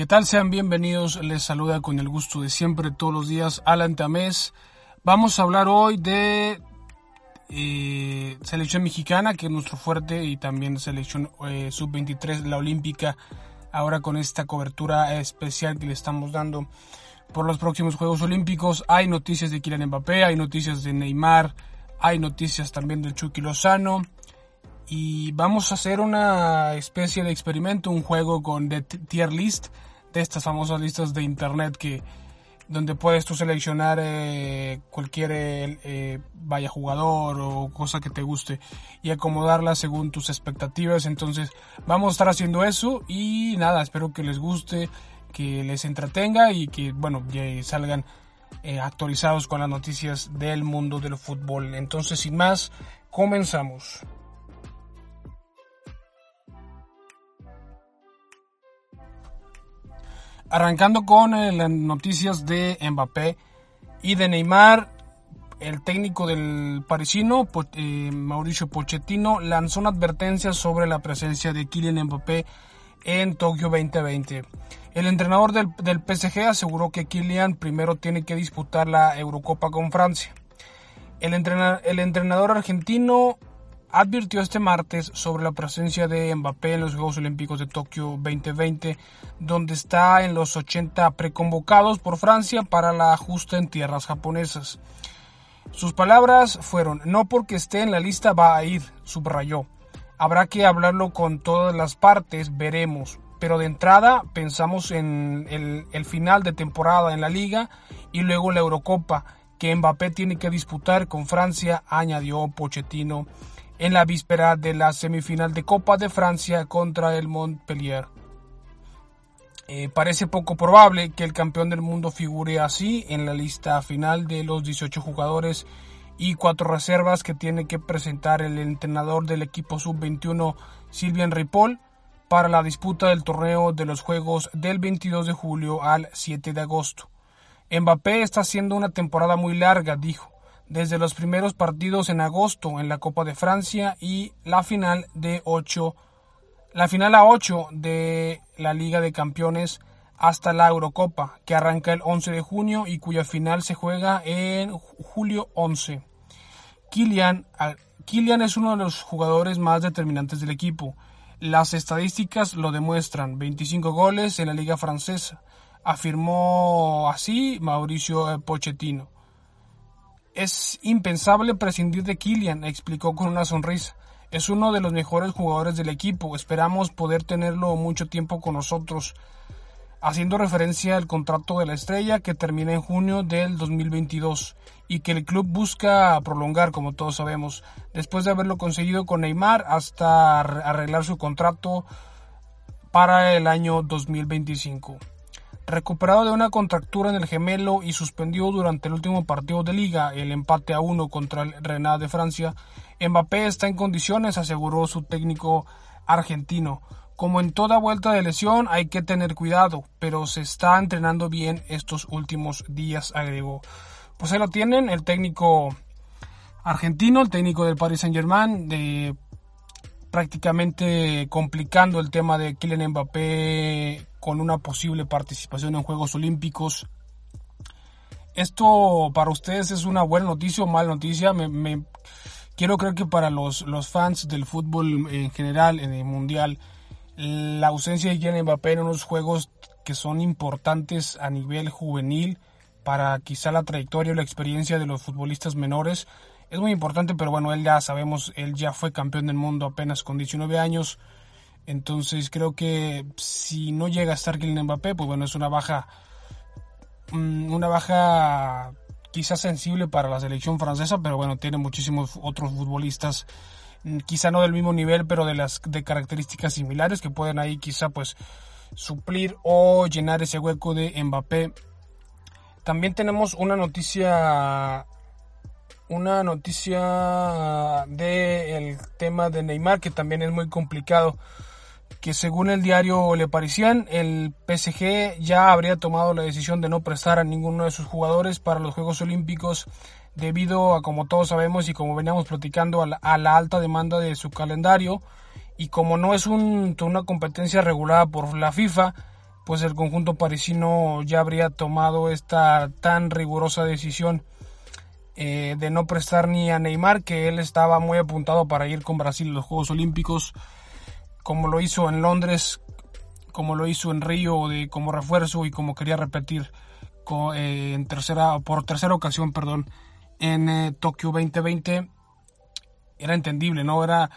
¿Qué tal? Sean bienvenidos. Les saluda con el gusto de siempre todos los días Alan Tamés. Vamos a hablar hoy de eh, selección mexicana, que es nuestro fuerte, y también selección eh, sub-23, la olímpica, ahora con esta cobertura especial que le estamos dando por los próximos Juegos Olímpicos. Hay noticias de Kylian Mbappé, hay noticias de Neymar, hay noticias también del Chucky Lozano. Y vamos a hacer una especie de experimento, un juego con de tier list, de estas famosas listas de internet que donde puedes tú seleccionar eh, cualquier eh, vaya jugador o cosa que te guste y acomodarla según tus expectativas. Entonces vamos a estar haciendo eso y nada, espero que les guste, que les entretenga y que bueno, salgan eh, actualizados con las noticias del mundo del fútbol. Entonces sin más, comenzamos. Arrancando con eh, las noticias de Mbappé y de Neymar, el técnico del parisino, eh, Mauricio Pochettino, lanzó una advertencia sobre la presencia de Kylian Mbappé en Tokio 2020. El entrenador del, del PSG aseguró que Kylian primero tiene que disputar la Eurocopa con Francia. El, el entrenador argentino advirtió este martes sobre la presencia de Mbappé en los Juegos Olímpicos de Tokio 2020, donde está en los 80 preconvocados por Francia para la justa en tierras japonesas. Sus palabras fueron, no porque esté en la lista va a ir, subrayó. Habrá que hablarlo con todas las partes, veremos. Pero de entrada pensamos en el, final de temporada en la liga y luego la Eurocopa, que Mbappé tiene que disputar con Francia, añadió Pochettino en la víspera de la semifinal de Copa de Francia contra el Montpellier. Eh, parece poco probable que el campeón del mundo figure así en la lista final de los 18 jugadores y cuatro reservas que tiene que presentar el entrenador del equipo sub-21 Sylvain Ripoll para la disputa del torneo de los Juegos del 22 de julio al 7 de agosto. Mbappé está haciendo una temporada muy larga, dijo desde los primeros partidos en agosto en la Copa de Francia y la final de 8 la final a 8 de la Liga de Campeones hasta la Eurocopa, que arranca el 11 de junio y cuya final se juega en julio 11. Kylian, Kylian es uno de los jugadores más determinantes del equipo. Las estadísticas lo demuestran, 25 goles en la liga francesa, afirmó así Mauricio Pochettino. Es impensable prescindir de Kylian, explicó con una sonrisa. Es uno de los mejores jugadores del equipo. Esperamos poder tenerlo mucho tiempo con nosotros. Haciendo referencia al contrato de la estrella que termina en junio del 2022 y que el club busca prolongar, como todos sabemos, después de haberlo conseguido con Neymar hasta arreglar su contrato para el año 2025. Recuperado de una contractura en el gemelo y suspendido durante el último partido de liga, el empate a uno contra el Renat de Francia, Mbappé está en condiciones, aseguró su técnico argentino. Como en toda vuelta de lesión hay que tener cuidado, pero se está entrenando bien estos últimos días, agregó. Pues ahí lo tienen, el técnico argentino, el técnico del Paris Saint Germain, de prácticamente complicando el tema de Kylian Mbappé con una posible participación en Juegos Olímpicos. Esto para ustedes es una buena noticia o mala noticia. Me, quiero creer que para los, los, fans del fútbol en general, en el mundial, la ausencia de Kylian Mbappé en unos juegos que son importantes a nivel juvenil para quizá la trayectoria o la experiencia de los futbolistas menores es muy importante, pero bueno, él ya sabemos, él ya fue campeón del mundo apenas con 19 años. Entonces creo que si no llega a estar Kylian Mbappé, pues bueno, es una baja, mm, una baja quizás sensible para la selección francesa, pero bueno, tiene muchísimos otros futbolistas, mm, quizá no del mismo nivel, pero de las de características similares que pueden ahí quizá pues suplir o llenar ese hueco de Mbappé. También tenemos una noticia una noticia del tema de Neymar que también es muy complicado que según el diario Le Parisien, el PSG ya habría tomado la decisión de no prestar a ninguno de sus jugadores para los Juegos Olímpicos debido a, como todos sabemos y como veníamos platicando, a la, alta demanda de su calendario. Y como no es una competencia regulada por la FIFA, pues el conjunto parisino ya habría tomado esta tan rigurosa decisión eh, de no prestar ni a Neymar, que él estaba muy apuntado para ir con Brasil a los Juegos Olímpicos, como lo hizo en Londres, como lo hizo en Río de como refuerzo y como quería repetir eh, en tercera por tercera ocasión, perdón, en eh, Tokio 2020 era entendible, no era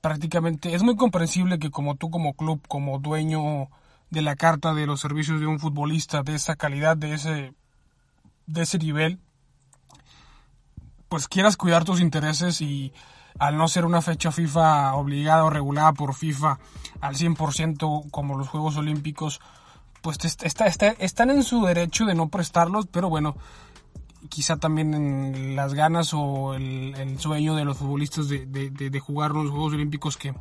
prácticamente es muy comprensible que como tú como club, como dueño de la carta de los servicios de un futbolista de esa calidad, de ese de ese nivel, pues quieras cuidar tus intereses y al no ser una fecha FIFA obligada o regulada por FIFA al 100% como los Juegos Olímpicos, pues está, está, están en su derecho de no prestarlos, pero bueno, quizá también las ganas o el, sueño de los futbolistas de, de, jugar los Juegos Olímpicos que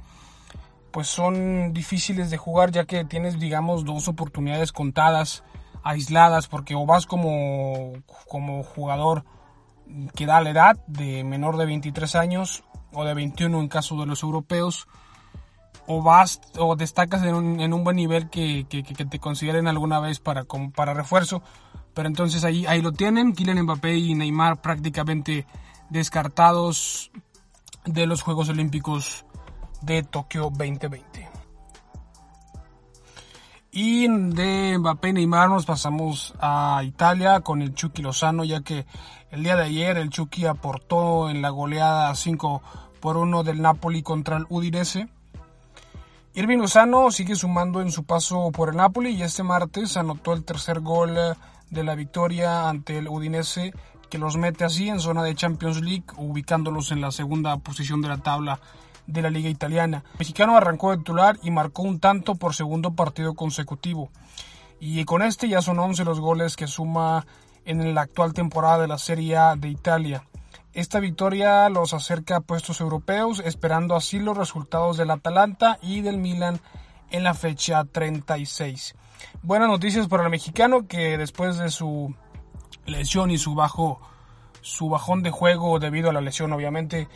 pues son difíciles de jugar ya que tienes digamos dos oportunidades contadas, aisladas, porque o vas como, como jugador que da la edad de menor de 23 años o de 21 en caso de los europeos, o vas o destacas en un, en un buen nivel que, que, te consideren alguna vez para, para refuerzo. Pero entonces ahí, ahí lo tienen, Kylian Mbappé y Neymar prácticamente descartados de los Juegos Olímpicos de Tokio 2020. Y de Mbappé y Neymar nos pasamos a Italia con el Chucky Lozano, ya que el día de ayer el Chucky aportó en la goleada 5 por 1 del Napoli contra el Udinese. Irving Lozano sigue sumando en su paso por el Napoli y este martes anotó el tercer gol de la victoria ante el Udinese que los mete así en zona de Champions League, ubicándolos en la segunda posición de la tabla de la liga italiana. El mexicano arrancó de titular y marcó un tanto por segundo partido consecutivo. Y con este ya son 11 los goles que suma en la actual temporada de la Serie A de Italia. Esta victoria los acerca a puestos europeos, esperando así los resultados del Atalanta y del Milan en la fecha 36. Buenas noticias para el mexicano que después de su lesión y su bajo su bajón de juego debido a la lesión obviamente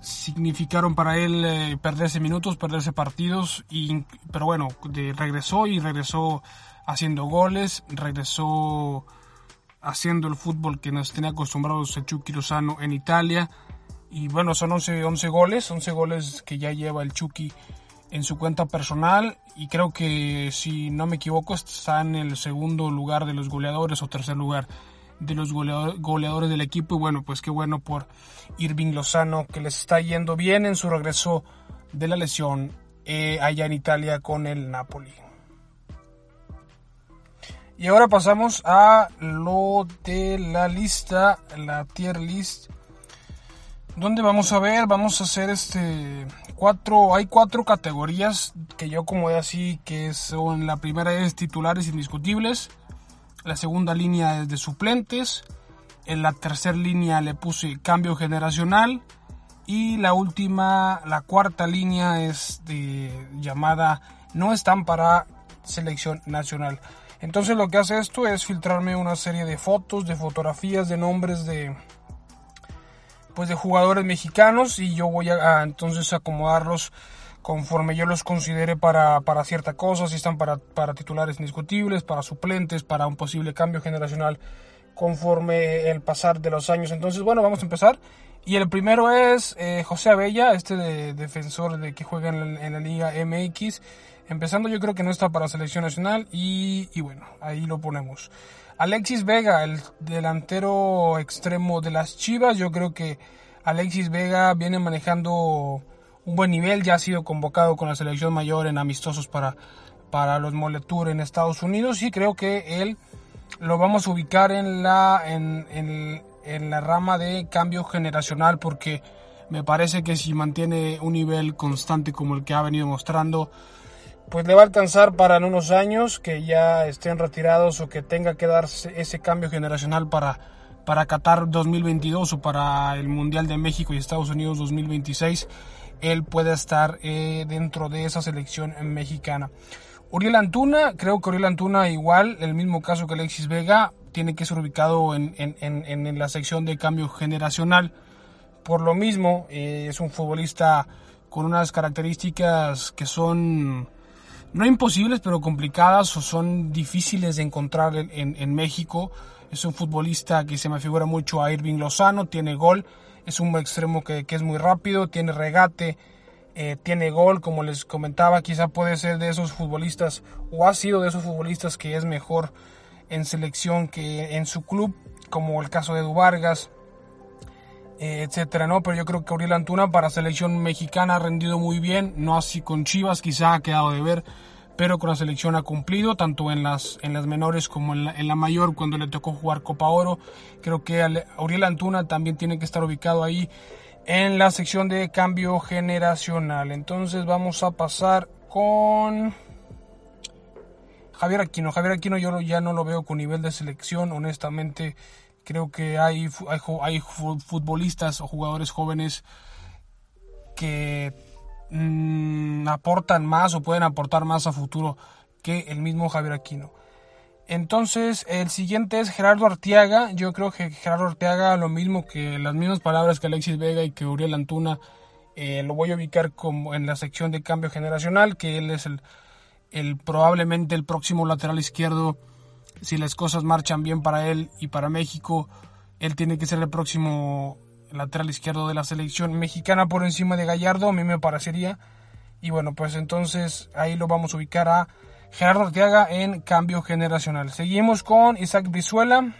significaron para él eh, perderse minutos, perderse partidos, y, pero bueno, regresó y regresó haciendo goles, regresó haciendo el fútbol que nos tenía acostumbrados el Chucky Lozano en Italia. Y bueno, son 11, 11 goles, 11 goles que ya lleva el Chucky en su cuenta personal y creo que si no me equivoco está en el segundo lugar de los goleadores o tercer lugar de los goleadores del equipo y bueno, pues qué bueno por Irving Lozano que les está yendo bien en su regreso de la lesión eh, allá en Italia con el Napoli. Y ahora pasamos a lo de la lista, la tier list, donde vamos a ver, vamos a hacer este cuatro, hay cuatro categorías que yo como así que son la primera es titulares indiscutibles, la segunda línea es de suplentes, en la tercera línea le puse cambio generacional y la última, la cuarta línea es de llamada no están para selección nacional. Entonces lo que hace esto es filtrarme una serie de fotos, de fotografías, de nombres de pues de jugadores mexicanos y yo voy a, entonces acomodarlos conforme yo los considere para, para cierta cosa, si están para, para titulares indiscutibles, para suplentes, para un posible cambio generacional conforme el pasar de los años. Entonces, bueno, vamos a empezar. Y el primero es eh, José Abella, este de, defensor de que juega en la, Liga MX. Empezando, yo creo que no está para selección nacional y, y bueno, ahí lo ponemos. Alexis Vega, el delantero extremo de las Chivas, yo creo que Alexis Vega viene manejando un buen nivel, ya ha sido convocado con la selección mayor en amistosos para, para los Moletour en Estados Unidos y creo que él lo vamos a ubicar en la, en, en, la rama de cambio generacional porque me parece que si mantiene un nivel constante como el que ha venido mostrando, pues le va a alcanzar para en unos años que ya estén retirados o que tenga que darse ese cambio generacional para, para Qatar 2022 o para el Mundial de México y Estados Unidos 2026 él puede estar eh, dentro de esa selección mexicana. Uriel Antuna, creo que Uriel Antuna igual, el mismo caso que Alexis Vega, tiene que ser ubicado en, en, la sección de cambio generacional. Por lo mismo, eh, es un futbolista con unas características que son no imposibles, pero complicadas o son difíciles de encontrar en, México. Es un futbolista que se me figura mucho a Irving Lozano, tiene gol, es un extremo que, es muy rápido, tiene regate, eh, tiene gol, como les comentaba, quizá puede ser de esos futbolistas o ha sido de esos futbolistas que es mejor en selección que en su club, como el caso de Edu Vargas, etcétera, ¿no? Pero yo creo que Uriel Antuna para selección mexicana ha rendido muy bien, no así con Chivas, quizá ha quedado de ver, pero con la selección ha cumplido, tanto en las, en las menores como en la, en la mayor, cuando le tocó jugar Copa Oro. Creo que Uriel Antuna también tiene que estar ubicado ahí en la sección de cambio generacional. Entonces vamos a pasar con Javier Aquino. Javier Aquino yo ya no lo veo con nivel de selección, honestamente Creo que hay, hay, futbolistas o jugadores jóvenes que mm, aportan más o pueden aportar más a futuro que el mismo Javier Aquino. Entonces, el siguiente es Gerardo Arteaga. Yo creo que Gerardo Arteaga, lo mismo que las mismas palabras que Alexis Vega y que Uriel Antuna, eh, lo voy a ubicar como en la sección de cambio generacional, que él es el, el probablemente el próximo lateral izquierdo si las cosas marchan bien para él y para México, él tiene que ser el próximo lateral izquierdo de la selección mexicana por encima de Gallardo, a mí me parecería. Y bueno, pues entonces ahí lo vamos a ubicar a Gerardo Arteaga en cambio generacional. Seguimos con Isaac Visuela.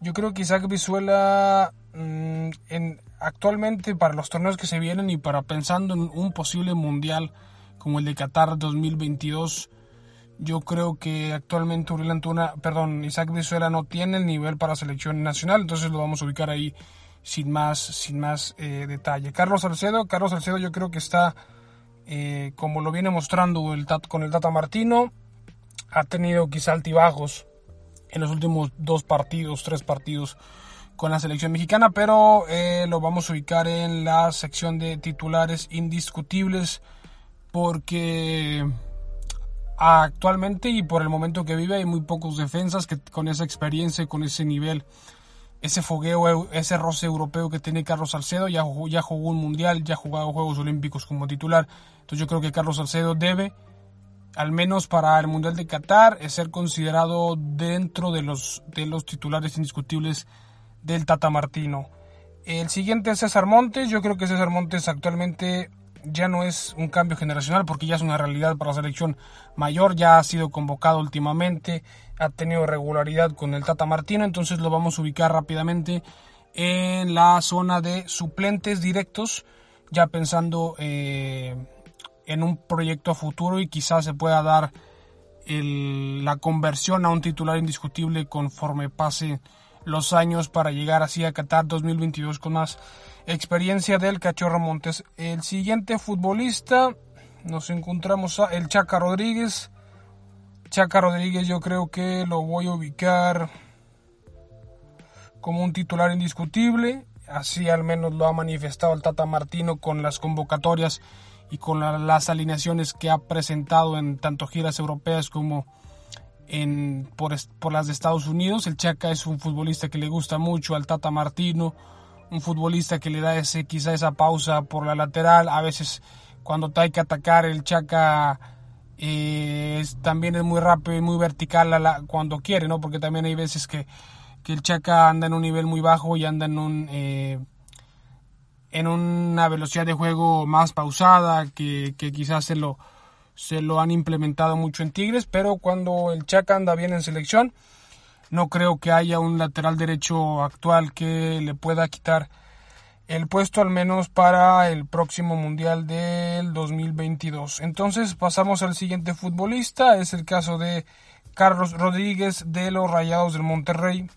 Yo creo que Isaac Visuela mm, en, actualmente para los torneos que se vienen y para pensando en un posible mundial como el de Qatar 2022 yo creo que actualmente Uriel Antuna, perdón, Isaac Vizuela no tiene el nivel para selección nacional, entonces lo vamos a ubicar ahí sin más, sin más eh, detalle. Carlos Salcedo, Carlos Salcedo yo creo que está, eh, como lo viene mostrando el, con el Tata Martino, ha tenido quizá altibajos en los últimos dos partidos, tres partidos con la selección mexicana, pero eh, lo vamos a ubicar en la sección de titulares indiscutibles porque actualmente y por el momento que vive hay muy pocos defensas que con esa experiencia, con ese nivel, ese fogueo, ese roce europeo que tiene Carlos Salcedo, ya jugó, ya jugó un mundial, ya ha jugado Juegos Olímpicos como titular. Entonces yo creo que Carlos Salcedo debe, al menos para el Mundial de Qatar, ser considerado dentro de los, de los titulares indiscutibles del Tata Martino. El siguiente es César Montes. Yo creo que César Montes actualmente ya no es un cambio generacional porque ya es una realidad para la selección mayor, ya ha sido convocado últimamente, ha tenido regularidad con el Tata Martino, entonces lo vamos a ubicar rápidamente en la zona de suplentes directos, ya pensando eh, en un proyecto a futuro y quizás se pueda dar la conversión a un titular indiscutible conforme pase los años para llegar así a Qatar 2022 con más experiencia del Cachorro Montes. El siguiente futbolista nos encontramos el Chaca Rodríguez. Chaca Rodríguez yo creo que lo voy a ubicar como un titular indiscutible. Así al menos lo ha manifestado el Tata Martino con las convocatorias y con las alineaciones que ha presentado en tanto giras europeas como en, por, por, las de Estados Unidos. El Chaca es un futbolista que le gusta mucho al Tata Martino, un futbolista que le da ese, quizá esa pausa por la lateral. A veces cuando hay que atacar el Chaca eh, también es muy rápido y muy vertical cuando quiere, ¿no? Porque también hay veces que, que, el Chaca anda en un nivel muy bajo y anda en un... Eh, en una velocidad de juego más pausada, que, que quizás se lo, se lo han implementado mucho en Tigres, pero cuando el Chaca anda bien en selección, no creo que haya un lateral derecho actual que le pueda quitar el puesto al menos para el próximo Mundial del 2022. Entonces pasamos al siguiente futbolista, es el caso de Carlos Rodríguez de los Rayados del Monterrey.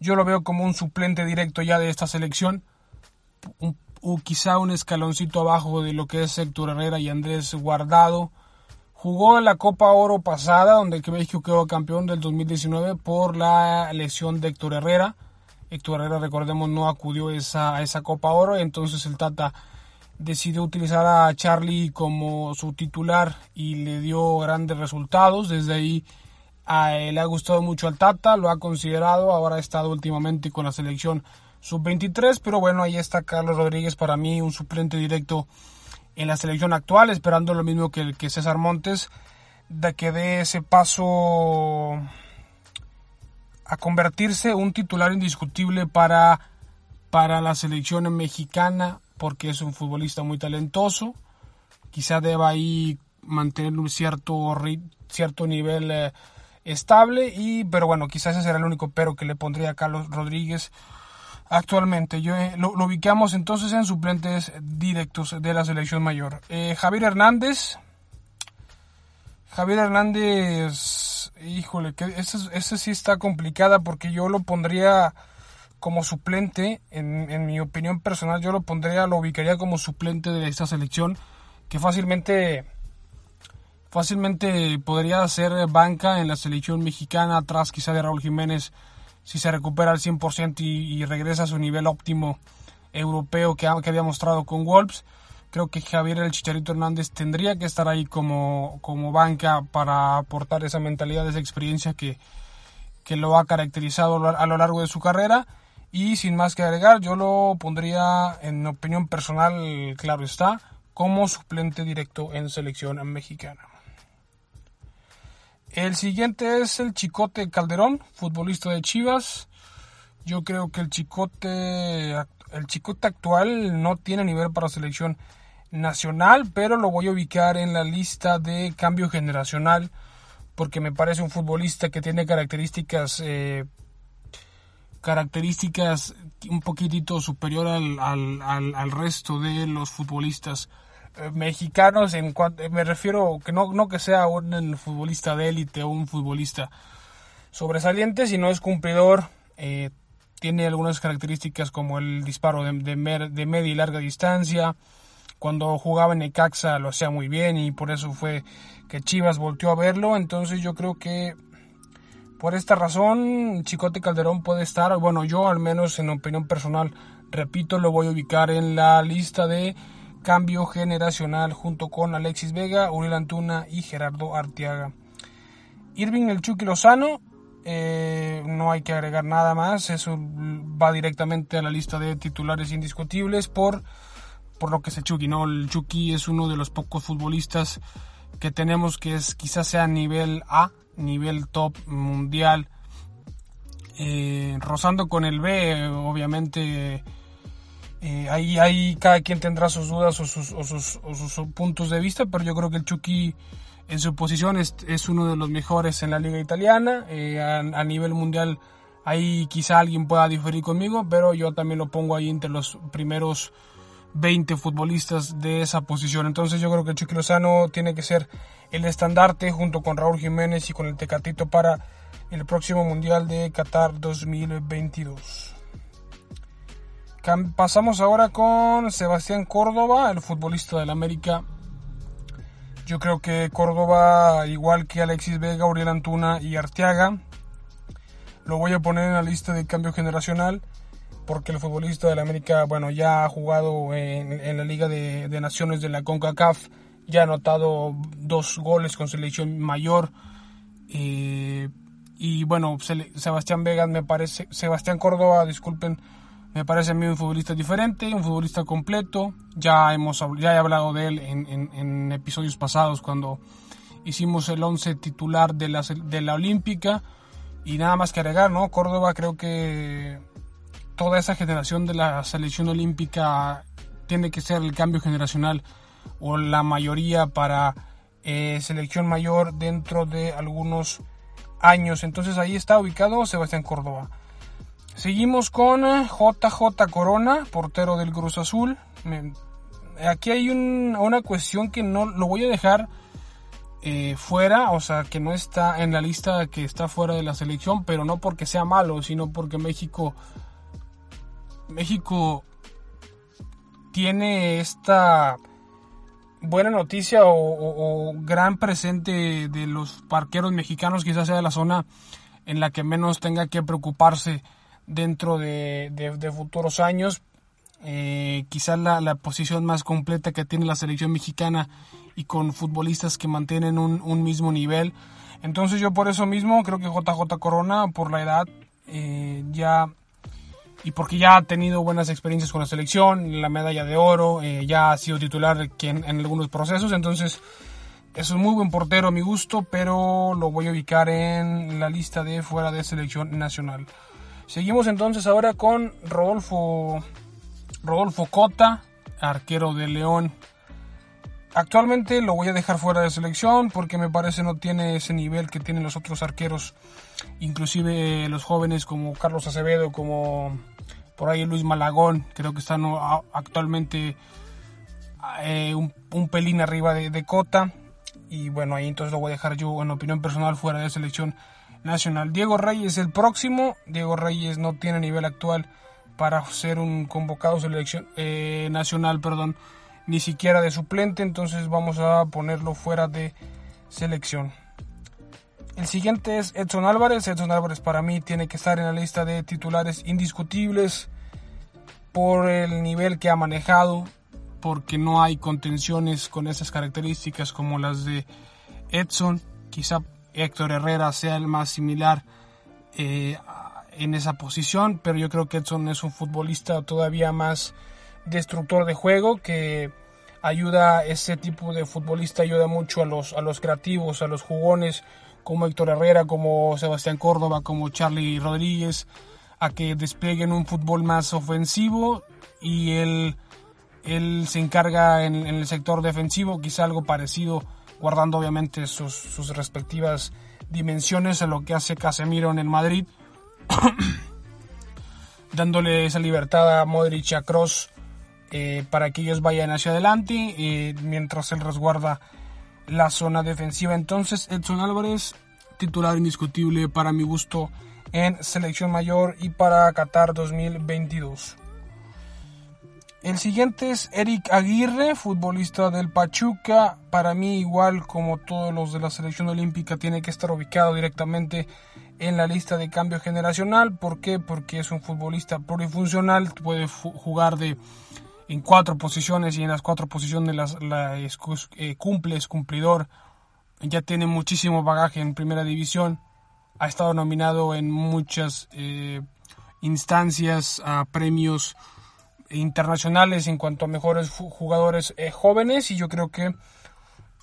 Yo lo veo como un suplente directo ya de esta selección, o quizá un escaloncito abajo de lo que es Héctor Herrera y Andrés Guardado. Jugó en la Copa Oro pasada, donde México quedó campeón del 2019 por la lesión de Héctor Herrera. Héctor Herrera, recordemos, no acudió esa, a esa Copa Oro, entonces el Tata decidió utilizar a Charlie como su titular y le dio grandes resultados. Desde ahí le ha gustado mucho al Tata, lo ha considerado, ahora ha estado últimamente con la selección sub-23, pero bueno, ahí está Carlos Rodríguez para mí, un suplente directo en la selección actual, esperando lo mismo que, que César Montes, de que dé ese paso a convertirse un titular indiscutible para, para la selección mexicana, porque es un futbolista muy talentoso. Quizá deba ahí mantener un cierto, cierto nivel eh, estable, y, pero bueno, quizás ese será el único pero que le pondría a Carlos Rodríguez actualmente. Yo, eh, lo, ubicamos entonces en suplentes directos de la selección mayor. Eh, Javier Hernández. Javier Hernández, híjole, que ese, sí está complicada porque yo lo pondría como suplente, en, en, mi opinión personal, yo lo pondría, lo ubicaría como suplente de esta selección, que fácilmente, fácilmente podría ser banca en la selección mexicana, atrás quizá de Raúl Jiménez, si se recupera al 100% y, regresa a su nivel óptimo europeo que, que había mostrado con Wolves. Creo que Javier el Chicharito Hernández tendría que estar ahí como, como banca para aportar esa mentalidad, esa experiencia que, que lo ha caracterizado a lo largo de su carrera. Y sin más que agregar, yo lo pondría en opinión personal, claro está, como suplente directo en selección mexicana. El siguiente es el Chicote Calderón, futbolista de Chivas. Yo creo que el Chicote, el Chicote actual no tiene nivel para selección nacional, pero lo voy a ubicar en la lista de cambio generacional porque me parece un futbolista que tiene características eh, características un poquitito superior al, al, al, resto de los futbolistas mexicanos en cuanto me refiero que no, no que sea un futbolista de élite o un futbolista sobresaliente sino es cumplidor eh, tiene algunas características como el disparo de, de, de media y larga distancia cuando jugaba en Necaxa lo hacía muy bien y por eso fue que Chivas volteó a verlo. Entonces yo creo que por esta razón Chicote Calderón puede estar, bueno, yo al menos en opinión personal, repito, lo voy a ubicar en la lista de cambio generacional junto con Alexis Vega, Uriel Antuna y Gerardo Arteaga. Irving el Chucky Lozano, eh, no hay que agregar nada más, eso va directamente a la lista de titulares indiscutibles por por lo que es el Chucky, ¿no? El Chucky es uno de los pocos futbolistas que tenemos que es quizás sea nivel A, nivel top mundial, eh, rozando con el B, obviamente eh, ahí, ahí, cada quien tendrá sus dudas o sus, o sus, sus, puntos de vista, pero yo creo que el Chucky en su posición es, uno de los mejores en la liga italiana, eh, a, a, nivel mundial ahí quizá alguien pueda diferir conmigo, pero yo también lo pongo ahí entre los primeros 20 futbolistas de esa posición. Entonces yo creo que el Chucky Lozano tiene que ser el estandarte junto con Raúl Jiménez y con el Tecatito para el próximo Mundial de Qatar 2022. Pasamos ahora con Sebastián Córdoba, el futbolista del América. Yo creo que Córdoba, igual que Alexis Vega, Uriel Antuna y Arteaga, lo voy a poner en la lista de cambio generacional porque el futbolista del América, bueno, ya ha jugado en, la Liga de, Naciones de la CONCACAF, ya ha anotado dos goles con selección mayor. Eh, y bueno, Sebastián Vegas me parece, Sebastián Córdoba, disculpen, me parece a mí un futbolista diferente, un futbolista completo. Ya hemos ya he hablado de él en, episodios pasados cuando hicimos el 11 titular de la, de la Olímpica. Y nada más que agregar, ¿no? Córdoba creo que toda esa generación de la selección olímpica tiene que ser el cambio generacional o la mayoría para eh, selección mayor dentro de algunos años. Entonces ahí está ubicado Sebastián Córdoba. Seguimos con JJ eh, Corona, portero del Cruz Azul. aquí hay una cuestión que no lo voy a dejar eh, fuera, o sea, que no está en la lista que está fuera de la selección, pero no porque sea malo, sino porque México México tiene esta buena noticia o, gran presente de los parqueros mexicanos, quizás sea de la zona en la que menos tenga que preocuparse dentro de, futuros años. Eh, quizás la, posición más completa que tiene la selección mexicana y con futbolistas que mantienen un, un, mismo nivel. Entonces yo por eso mismo creo que JJ Corona, por la edad, eh, ya y porque ya ha tenido buenas experiencias con la selección, la medalla de oro, eh, ya ha sido titular en, en algunos procesos, entonces es un muy buen portero a mi gusto, pero lo voy a ubicar en la lista de fuera de selección nacional. Seguimos entonces ahora con Rodolfo, Rodolfo Cota, arquero de León. Actualmente lo voy a dejar fuera de selección porque me parece no tiene ese nivel que tienen los otros arqueros, inclusive los jóvenes como Carlos Acevedo, como por ahí Luis Malagón, creo que están actualmente eh, un, pelín arriba de, de Cota y bueno ahí entonces lo voy a dejar yo en opinión personal fuera de selección nacional. Diego Reyes el próximo. Diego Reyes no tiene nivel actual para ser un convocado selección eh, nacional, perdón, ni siquiera de suplente, entonces vamos a ponerlo fuera de selección. El siguiente es Edson Álvarez. Edson Álvarez para mí tiene que estar en la lista de titulares indiscutibles por el nivel que ha manejado, porque no hay contenciones con esas características como las de Edson. Quizá Héctor Herrera sea el más similar eh, en esa posición, pero yo creo que Edson es un futbolista todavía más destructor de juego que ayuda ese tipo de futbolista ayuda mucho a los a los creativos, a los jugones como Héctor Herrera, como Sebastián Córdoba, como Charlie Rodríguez a que desplieguen un fútbol más ofensivo y él, él se encarga en, en el sector defensivo, quizá algo parecido guardando obviamente sus, respectivas dimensiones a lo que hace Casemiro en el Madrid, dándole esa libertad a Modric y a Kroos eh, para que ellos vayan hacia adelante eh, mientras él resguarda la zona defensiva. Entonces Edson Álvarez, titular indiscutible para mi gusto en selección mayor y para Qatar 2022. El siguiente es Eric Aguirre, futbolista del Pachuca. Para mí, igual como todos los de la selección olímpica, tiene que estar ubicado directamente en la lista de cambio generacional. ¿Por qué? Porque es un futbolista plurifuncional, puede jugar de en cuatro posiciones y en las cuatro posiciones las, eh, cumple, es cumplidor. Ya tiene muchísimo bagaje en primera división. Ha estado nominado en muchas eh, instancias a premios internacionales en cuanto a mejores jugadores eh, jóvenes y yo creo que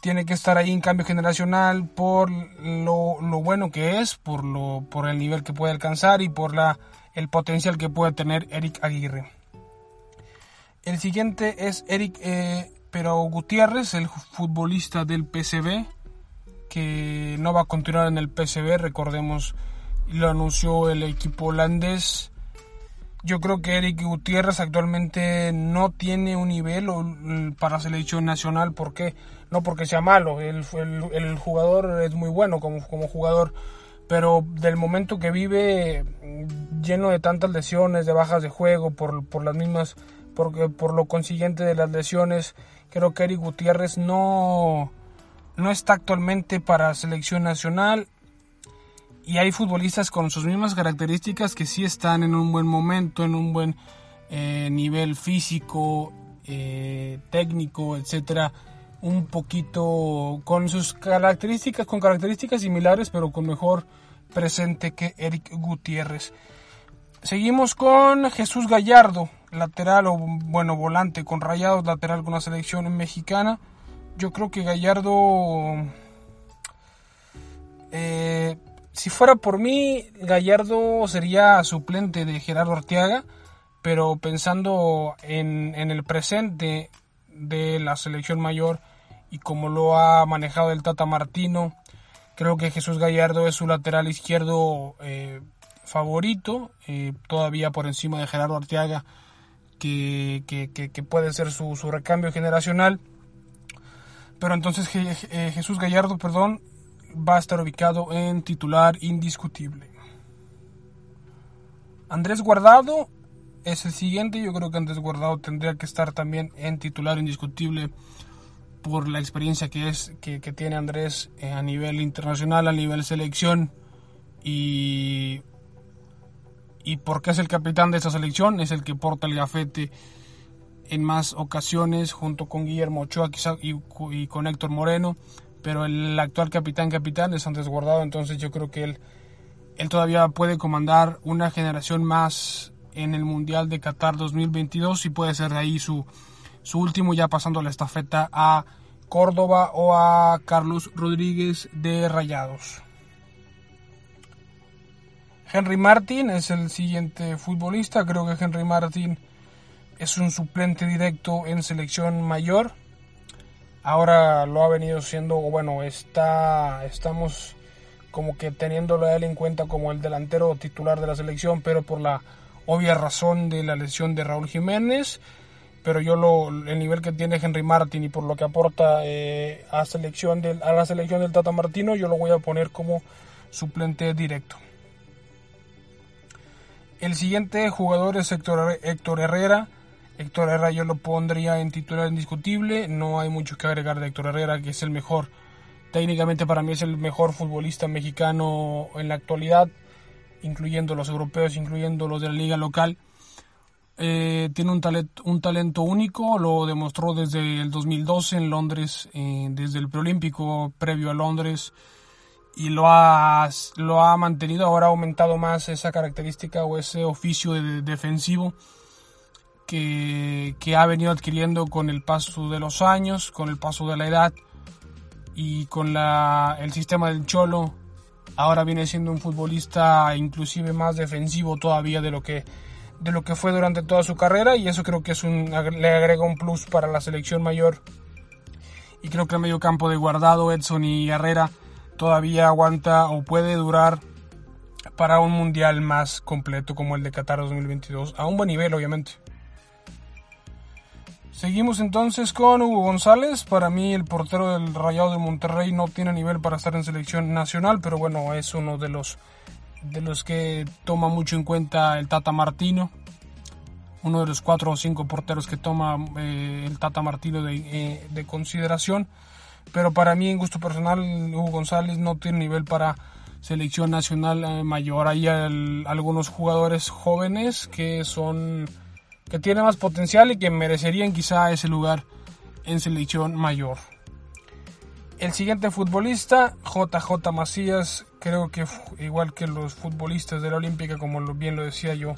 tiene que estar ahí en cambio generacional por lo, bueno que es, por, lo, por el nivel que puede alcanzar y por la, el potencial que puede tener Eric Aguirre. El siguiente es Eric eh, Pero Gutiérrez, el futbolista del PSV, que no va a continuar en el PSV, recordemos, lo anunció el equipo holandés yo creo que Eric Gutiérrez actualmente no tiene un nivel para selección nacional. ¿Por qué? No porque sea malo. El, el, jugador es muy bueno como, jugador. Pero del momento que vive lleno de tantas lesiones, de bajas de juego, por, por las mismas, por, por lo consiguiente de las lesiones, creo que Eric Gutiérrez no, no está actualmente para selección nacional y hay futbolistas con sus mismas características que sí están en un buen momento, en un buen eh, nivel físico, eh, técnico, etcétera, un poquito con sus características, con características similares, pero con mejor presente que Eric Gutiérrez. Seguimos con Jesús Gallardo, lateral o bueno, volante con rayados, lateral con la selección mexicana. Yo creo que Gallardo eh, si fuera por mí, Gallardo sería suplente de Gerardo Arteaga, pero pensando en, el presente de la selección mayor y como lo ha manejado el Tata Martino, creo que Jesús Gallardo es su lateral izquierdo eh, favorito, eh, todavía por encima de Gerardo Arteaga, que, puede ser su, recambio generacional. Pero entonces eh, Jesús Gallardo, perdón, va a estar ubicado en titular indiscutible. Andrés Guardado es el siguiente. Yo creo que Andrés Guardado tendría que estar también en titular indiscutible por la experiencia que, es, que, tiene Andrés eh, a nivel internacional, a nivel selección y, y porque es el capitán de esa selección, es el que porta el gafete en más ocasiones junto con Guillermo Ochoa y, y con Héctor Moreno pero el actual capitán capitán es Andrés Guardado, entonces yo creo que él, él todavía puede comandar una generación más en el Mundial de Qatar 2022 y puede ser de ahí su, su último ya pasando la estafeta a Córdoba o a Carlos Rodríguez de Rayados. Henry Martin es el siguiente futbolista. Creo que Henry Martin es un suplente directo en selección mayor. Ahora lo ha venido siendo, bueno, está, estamos como que teniéndolo a él en cuenta como el delantero titular de la selección, pero por la obvia razón de la lesión de Raúl Jiménez. Pero yo lo, el nivel que tiene Henry Martin y por lo que aporta eh, a, selección del, a la selección del Tata Martino, yo lo voy a poner como suplente directo. El siguiente jugador es Héctor, Herrera. Héctor Herrera yo lo pondría en titular indiscutible. No hay mucho que agregar de Héctor Herrera, que es el mejor. Técnicamente para mí es el mejor futbolista mexicano en la actualidad, incluyendo los europeos, incluyendo los de la liga local. Eh, tiene un talento, único, lo demostró desde el 2012 en Londres, eh, desde el preolímpico previo a Londres y lo ha, lo ha mantenido, ahora ha aumentado más esa característica o ese oficio de defensivo que, que, ha venido adquiriendo con el paso de los años, con el paso de la edad y con la, el sistema del cholo. Ahora viene siendo un futbolista inclusive más defensivo todavía de lo que de lo que fue durante toda su carrera y eso creo que es un, le agrega un plus para la selección mayor y creo que el medio campo de Guardado, Edson y Herrera todavía aguanta o puede durar para un mundial más completo como el de Qatar 2022, a un buen nivel obviamente. Seguimos entonces con Hugo González. Para mí el portero del Rayado de Monterrey no tiene nivel para estar en selección nacional, pero bueno, es uno de los de los que toma mucho en cuenta el Tata Martino. Uno de los cuatro o cinco porteros que toma eh, el Tata Martino de, eh, de consideración pero para mí en gusto personal Hugo González no tiene nivel para selección nacional eh, mayor. Hay algunos jugadores jóvenes que son que tienen más potencial y que merecerían quizá ese lugar en selección mayor. El siguiente futbolista, JJ Macías, creo que igual que los futbolistas de la Olímpica, como bien lo decía yo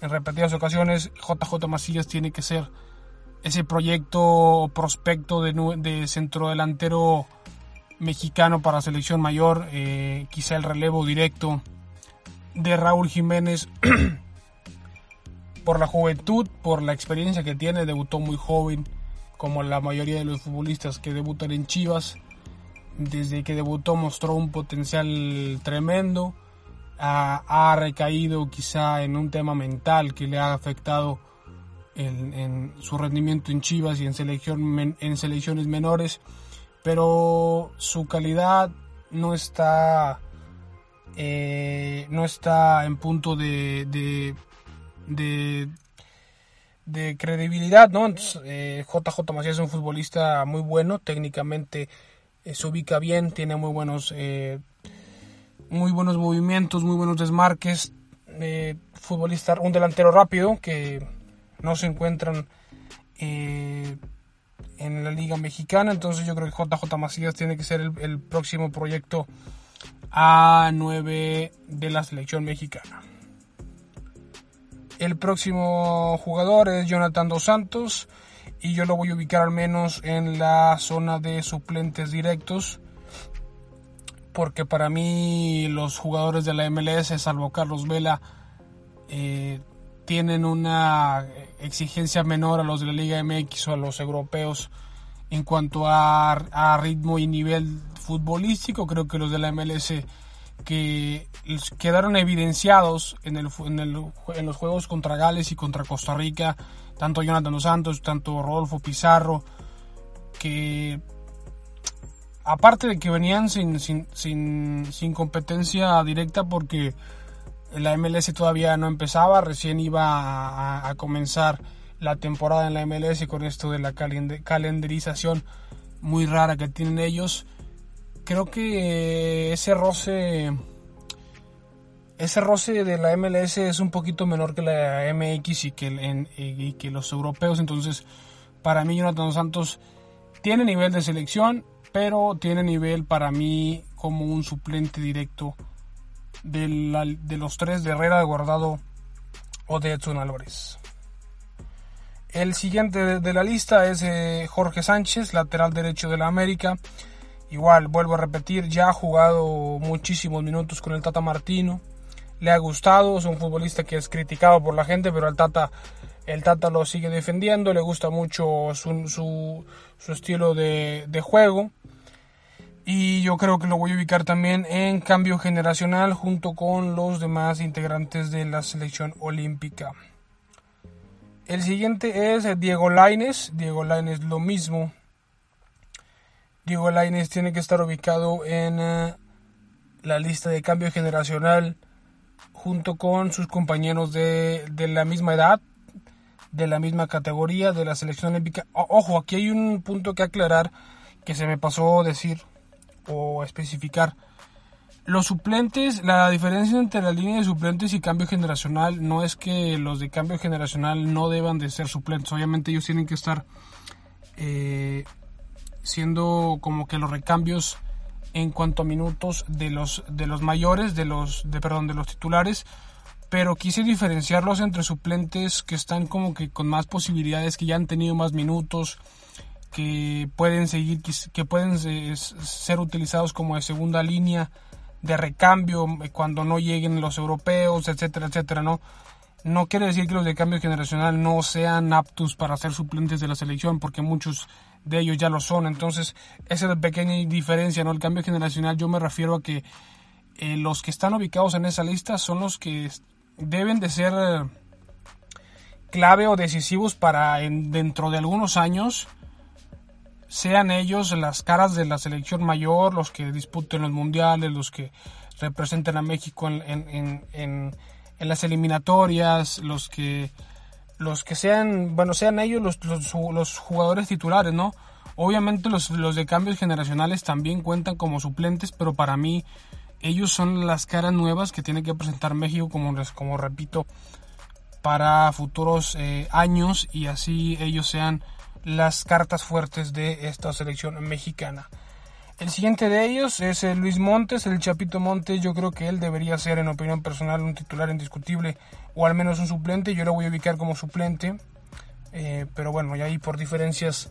en repetidas ocasiones, JJ Macías tiene que ser ese proyecto prospecto de, de centrodelantero mexicano para selección mayor, eh, quizá el relevo directo de Raúl Jiménez por la juventud, por la experiencia que tiene, debutó muy joven, como la mayoría de los futbolistas que debutan en Chivas. Desde que debutó mostró un potencial tremendo, ha recaído quizá en un tema mental que le ha afectado en, su rendimiento en Chivas y en, selección, en selecciones menores, pero su calidad no está, eh, no está en punto de, de, de, credibilidad, ¿no? JJ eh, Macías es un futbolista muy bueno, técnicamente eh, se ubica bien, tiene muy buenos, muy buenos movimientos, muy buenos desmarques, futbolista, un delantero rápido que no se encuentran eh, en la Liga Mexicana. Entonces yo creo que JJ Macías tiene que ser el, próximo proyecto A9 de la selección mexicana. El próximo jugador es Jonathan Dos Santos y yo lo voy a ubicar al menos en la zona de suplentes directos porque para mí los jugadores de la MLS, salvo Carlos Vela, eh, tienen una exigencia menor a los de la Liga MX o a los europeos en cuanto a, ritmo y nivel futbolístico. Creo que los de la MLS que quedaron evidenciados en, el, en, los juegos contra Gales y contra Costa Rica, tanto Jonathan Dos Santos, tanto Rodolfo Pizarro, que aparte de que venían sin, sin, sin competencia directa porque la MLS todavía no empezaba, recién iba a, comenzar la temporada en la MLS con esto de la calendarización muy rara que tienen ellos. Creo que ese roce ese roce de la MLS es un poquito menor que la MX y que, los europeos. Entonces, para mí, Jonathan Santos tiene nivel de selección, pero tiene nivel para mí como un suplente directo de, los tres de Herrera, de Guardado o de Edson Álvarez. El siguiente de la lista es eh, Jorge Sánchez, lateral derecho de la América. Igual, vuelvo a repetir, ya ha jugado muchísimos minutos con el Tata Martino. Le ha gustado, es un futbolista que es criticado por la gente, pero el Tata, el Tata lo sigue defendiendo. Le gusta mucho su, su, estilo de, de juego. Y yo creo que lo voy a ubicar también en cambio generacional junto con los demás integrantes de la selección olímpica. El siguiente es Diego Laines. Diego Laines lo mismo. Diego Laines tiene que estar ubicado en eh, la lista de cambio generacional junto con sus compañeros de, de, la misma edad, de la misma categoría, de la selección olímpica. ojo, aquí hay un punto que aclarar que se me pasó decir o especificar. Los suplentes, la diferencia entre la línea de suplentes y cambio generacional no es que los de cambio generacional no deban de ser suplentes. Obviamente ellos tienen que estar eh, siendo como que los recambios en cuanto a minutos de los de los mayores, de los de perdón, de los titulares, pero quise diferenciarlos entre suplentes que están como que con más posibilidades, que ya han tenido más minutos, que pueden seguir que pueden eh, ser utilizados como de segunda línea de recambio eh, cuando no lleguen los europeos, etcétera, etcétera, ¿no? No quiere decir que los de cambio generacional no sean aptos para ser suplentes de la selección, porque muchos de ellos ya lo son. Entonces, esa pequeña diferencia, ¿no? El cambio generacional, yo me refiero a que eh, los que están ubicados en esa lista son los que deben de ser eh, clave o decisivos para en, dentro de algunos años sean ellos las caras de la selección mayor, los que disputen los mundiales, los que representen a México en, en, las eliminatorias, los que los que sean, bueno, sean ellos los, los, jugadores titulares, ¿no? Obviamente los, los, de cambios generacionales también cuentan como suplentes, pero para mí ellos son las caras nuevas que tiene que presentar México, como, como repito, para futuros eh, años y así ellos sean las cartas fuertes de esta selección mexicana. El siguiente de ellos es Luis Montes, el Chapito Montes. Yo creo que él debería ser, en opinión personal, un titular indiscutible o al menos un suplente. Yo lo voy a ubicar como suplente, eh, pero bueno, y ahí por diferencias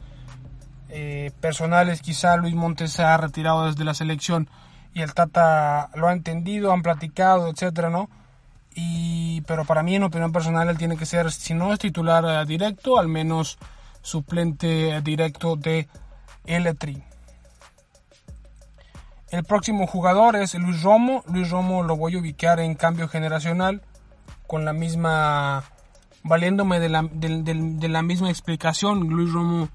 eh, personales, quizá Luis Montes se ha retirado desde la selección y el Tata lo ha entendido, han platicado, etcétera, ¿no? Y, pero para mí, en opinión personal, él tiene que ser, si no es titular eh, directo, al menos suplente directo de Eletri. El próximo jugador es Luis Romo. Luis Romo lo voy a ubicar en cambio generacional con la misma, valiéndome de la, de, la misma explicación. Luis Romo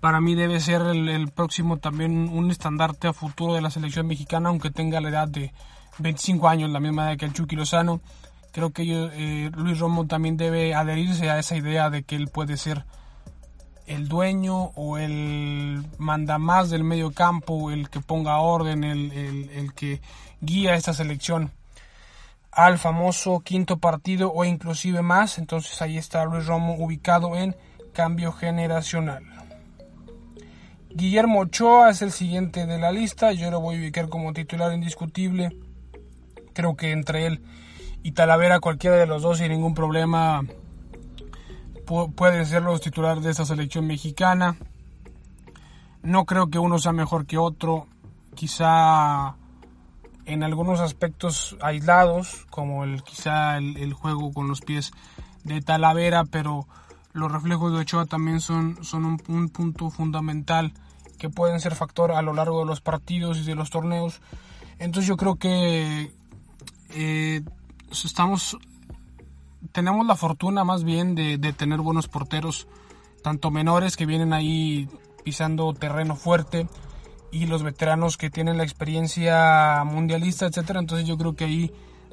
para mí debe ser el, próximo también un estandarte a futuro de la selección mexicana, aunque tenga la edad de 25 años, la misma edad que el Chucky Lozano. Creo que eh, Luis Romo también debe adherirse a esa idea de que él puede ser el dueño o el manda más del medio campo, el que ponga orden, el, que guía esta selección al famoso quinto partido o inclusive más. Entonces ahí está Luis Romo ubicado en cambio generacional. Guillermo Ochoa es el siguiente de la lista. Yo lo voy a ubicar como titular indiscutible. Creo que entre él y Talavera cualquiera de los dos sin ningún problema pueden ser los titulares de esta selección mexicana. No creo que uno sea mejor que otro. Quizá en algunos aspectos aislados, como el quizá el, juego con los pies de Talavera, pero los reflejos de Ochoa también son, son un, punto fundamental que pueden ser factor a lo largo de los partidos y de los torneos. Entonces yo creo que eh, estamos tenemos la fortuna más bien de, tener buenos porteros, tanto menores que vienen ahí pisando terreno fuerte y los veteranos que tienen la experiencia mundialista, etcétera. Entonces yo creo que ahí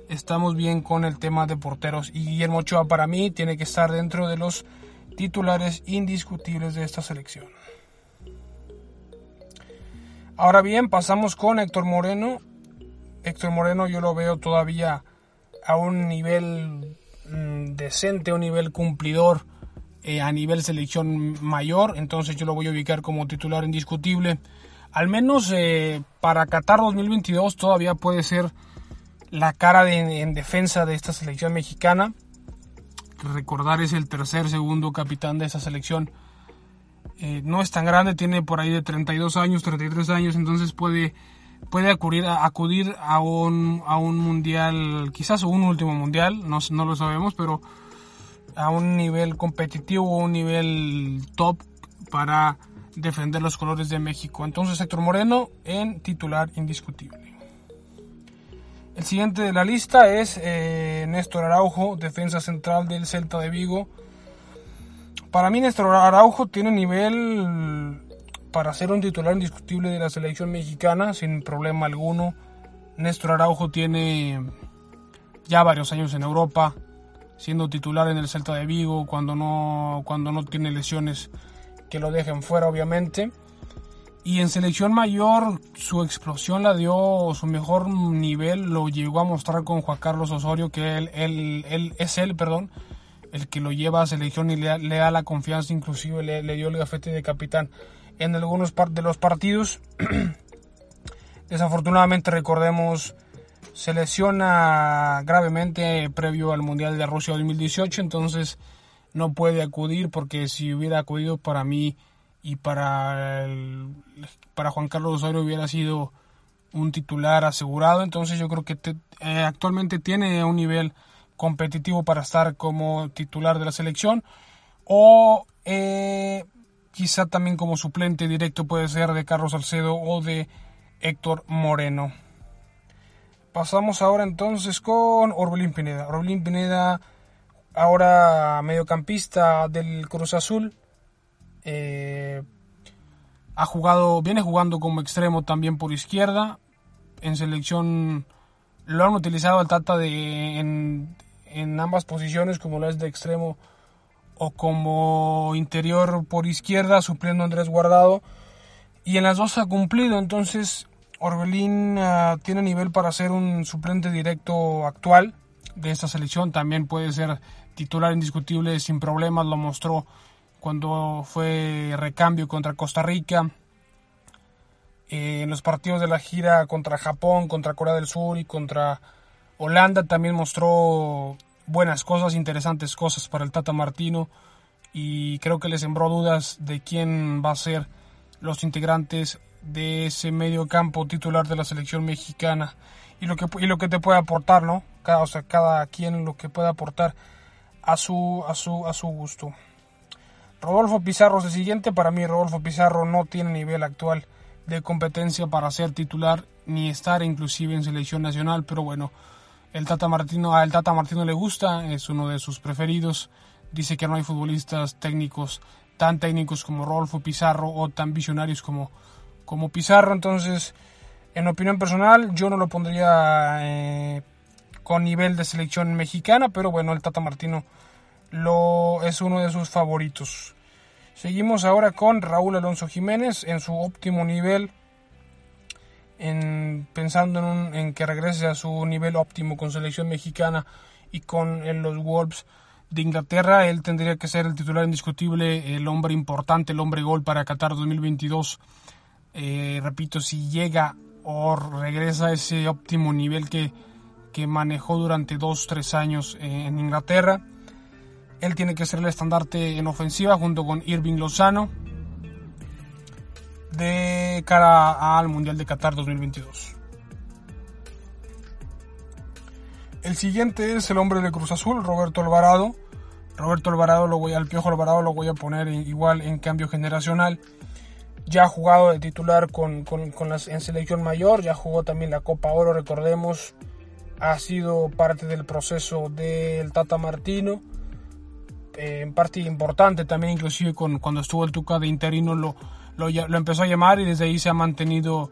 estamos bien con el tema de porteros y Guillermo Ochoa para mí tiene que estar dentro de los titulares indiscutibles de esta selección. Ahora bien, pasamos con Héctor Moreno. Héctor Moreno yo lo veo todavía a un nivel Mm, decente, un nivel cumplidor eh, a nivel selección mayor, entonces yo lo voy a ubicar como titular indiscutible. Al menos eh, para Qatar 2022 todavía puede ser la cara en defensa de esta selección mexicana. recordar es el tercer, segundo capitán de esa selección. Eh, no es tan grande, tiene por ahí de 32 años, 33 años, entonces puede, puede acudir, a, acudir a, un, a un mundial, quizás un último mundial, no, no lo sabemos, pero a un nivel competitivo, un nivel top para defender los colores de México. Entonces Héctor Moreno en titular indiscutible. El siguiente de la lista es eh, Néstor Araujo, defensa central del Celta de Vigo. Para mí Néstor Araujo tiene nivel para ser un titular indiscutible de la selección mexicana sin problema alguno. Néstor Araujo tiene ya varios años en Europa, siendo titular en el Celta de Vigo cuando no, cuando no tiene lesiones que lo dejen fuera obviamente. Y en selección mayor su explosión la dio, su mejor nivel lo llegó a mostrar con Juan Carlos Osorio, que él, él, es él, perdón, el que lo lleva a selección y le, da la confianza, inclusive le, dio el gafete de capitán en algunos de los partidos. Desafortunadamente recordemos, se lesiona gravemente previo al Mundial de Rusia 2018, entonces no puede acudir porque si hubiera acudido para mí y para, para Juan Carlos Osorio hubiera sido un titular asegurado. Entonces yo creo que eh, actualmente tiene un nivel competitivo para estar como titular de la selección o eh, quizá también como suplente directo puede ser de Carlos Salcedo o de Héctor Moreno. Pasamos ahora entonces con Orbelín Pineda. Orbelín Pineda ahora mediocampista del Cruz Azul. Eh, ha jugado, viene jugando como extremo también por izquierda. En selección lo han utilizado al Tata de, en, en ambas posiciones, como lo es de extremo o como interior por izquierda, supliendo a Andrés Guardado. Y en las dos ha cumplido, entonces Orbelín ah, tiene nivel para ser un suplente directo actual de esta selección. También puede ser titular indiscutible sin problemas, lo mostró cuando fue recambio contra Costa Rica, eh, en los partidos de la gira contra Japón, contra Corea del Sur y contra Holanda también mostró buenas cosas, interesantes cosas para el Tata Martino y creo que le sembró dudas de quién va a ser los integrantes de ese medio campo titular de la selección mexicana y lo que, y lo que te puede aportar, ¿no? Cada, o sea, cada quien lo que puede aportar a su, a su, a su gusto. Rodolfo Pizarro es el siguiente. Para mí, Rodolfo Pizarro no tiene nivel actual de competencia para ser titular ni estar inclusive en selección nacional. Pero bueno, el Tata Martino, Tata Martino le gusta, es uno de sus preferidos. Dice que no hay futbolistas técnicos tan técnicos como Rodolfo Pizarro o tan visionarios como, como Pizarro. Entonces, en opinión personal, yo no lo pondría eh, con nivel de selección mexicana, pero bueno, el Tata Martino lo, es uno de sus favoritos. Seguimos ahora con Raúl Alonso Jiménez en su óptimo nivel, en, pensando en, en, que regrese a su nivel óptimo con selección mexicana y con los Wolves de Inglaterra. Él tendría que ser el titular indiscutible, el hombre importante, el hombre gol para Qatar 2022. Eh, repito, si llega o regresa a ese óptimo nivel que, que manejó durante 2-3 años en Inglaterra. Él tiene que ser el estandarte en ofensiva junto con Irving Lozano de cara al Mundial de Qatar 2022. El siguiente es el hombre de Cruz Azul, Roberto Alvarado. Roberto Alvarado lo voy al Piojo Alvarado lo voy a poner igual en cambio generacional. Ya ha jugado de titular con, con las, en selección mayor, ya jugó también la Copa Oro, recordemos. Ha sido parte del proceso del Tata Martino eh, en parte importante también, inclusive con, cuando estuvo el Tuca de interino lo, lo, empezó a llamar y desde ahí se ha mantenido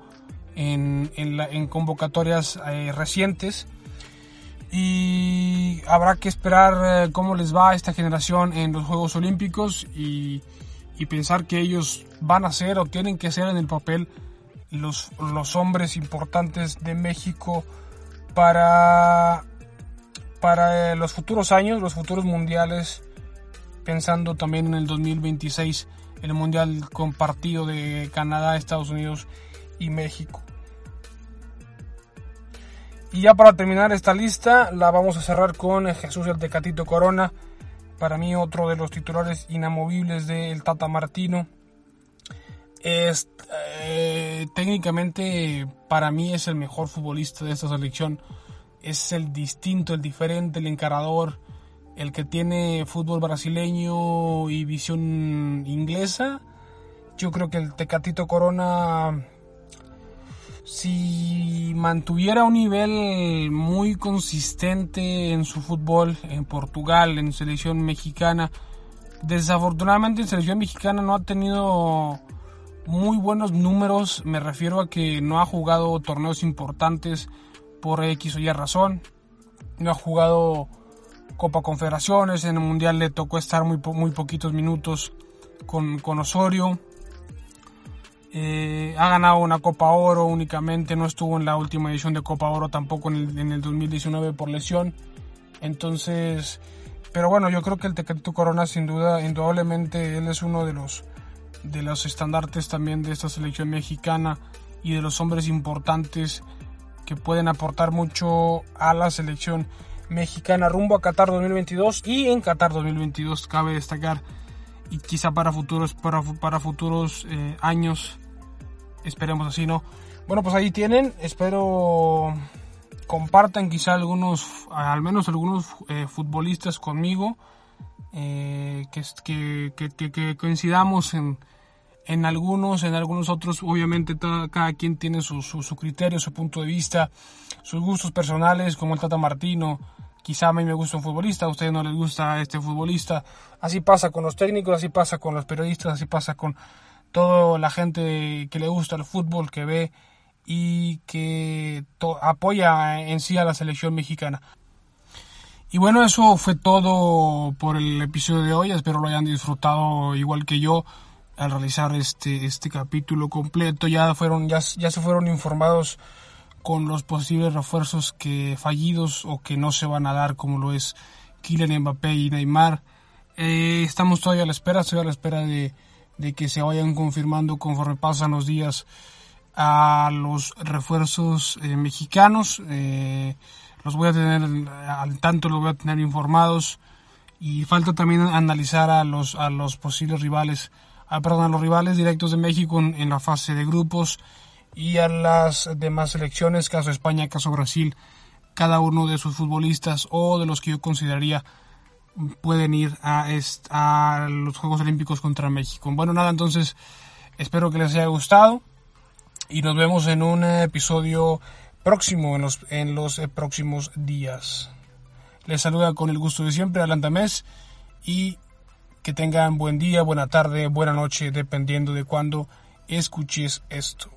en, convocatorias eh, recientes. Y habrá que esperar eh, cómo les va a esta generación en los Juegos Olímpicos y, pensar que ellos van a ser o tienen que ser en el papel los, los hombres importantes de México para, para los futuros años, los futuros mundiales pensando también en el 2026, el Mundial compartido de Canadá, Estados Unidos y México. Y ya para terminar esta lista, la vamos a cerrar con Jesús el Tecatito Corona, para mí otro de los titulares inamovibles del Tata Martino. Es, eh, técnicamente para mí es el mejor futbolista de esta selección. Es el distinto, el diferente, el encarador, el que tiene fútbol brasileño y visión inglesa. Yo creo que el Tecatito Corona si mantuviera un nivel muy consistente en su fútbol en Portugal, en selección mexicana, desafortunadamente en selección mexicana no ha tenido muy buenos números, me refiero a que no ha jugado torneos importantes por X o Y razón, no ha jugado Copa Confederaciones, en el Mundial le tocó estar muy, muy poquitos minutos con, con Osorio, eh, ha ganado una Copa Oro únicamente, no estuvo en la última edición de Copa Oro tampoco en el, en el 2019 por lesión. Entonces, pero bueno, yo creo que el Tecatito Corona sin duda, indudablemente, él es uno de los, de los estandartes también de esta selección mexicana y de los hombres importantes que pueden aportar mucho a la selección mexicana rumbo a Qatar 2022 y en Qatar 2022 cabe destacar y quizá para futuros, para, para futuros eh, años, esperemos así, ¿no? Bueno, pues ahí tienen, espero compartan quizá algunos, al menos algunos eh, futbolistas conmigo, eh, que, que, que, coincidamos en, en algunos, en algunos otros, obviamente cada quien tiene su, su, su, criterio, su punto de vista, sus gustos personales, como el Tata Martino, Quizá a mí me gusta un futbolista, a ustedes no les gusta este futbolista. Así pasa con los técnicos, así pasa con los periodistas, así pasa con toda la gente que le gusta el fútbol, que ve y que apoya en sí a la selección mexicana. Y bueno, eso fue todo por el episodio de hoy. Espero lo hayan disfrutado igual que yo al realizar este, este capítulo completo. Ya fueron, ya, ya se fueron informados con los posibles refuerzos que fallidos o que no se van a dar como lo es Kylian Mbappé y Neymar. Eh, estamos todavía a la espera, estoy a la espera de, que se vayan confirmando conforme pasan los días a los refuerzos eh, mexicanos. Eh, los voy a tener al tanto, los voy a tener informados y falta también analizar a los a los posibles rivales, a, perdón, a los rivales directos de México en la fase de grupos y a las demás selecciones, caso España, caso Brasil, cada uno de sus futbolistas o de los que yo consideraría pueden ir a, los Juegos Olímpicos contra México. Bueno, nada, entonces espero que les haya gustado y nos vemos en un episodio próximo, en los, en los próximos días. Les saluda con el gusto de siempre Alan Tamés y que tengan buen día, buena tarde, buena noche, dependiendo de cuándo escuches esto.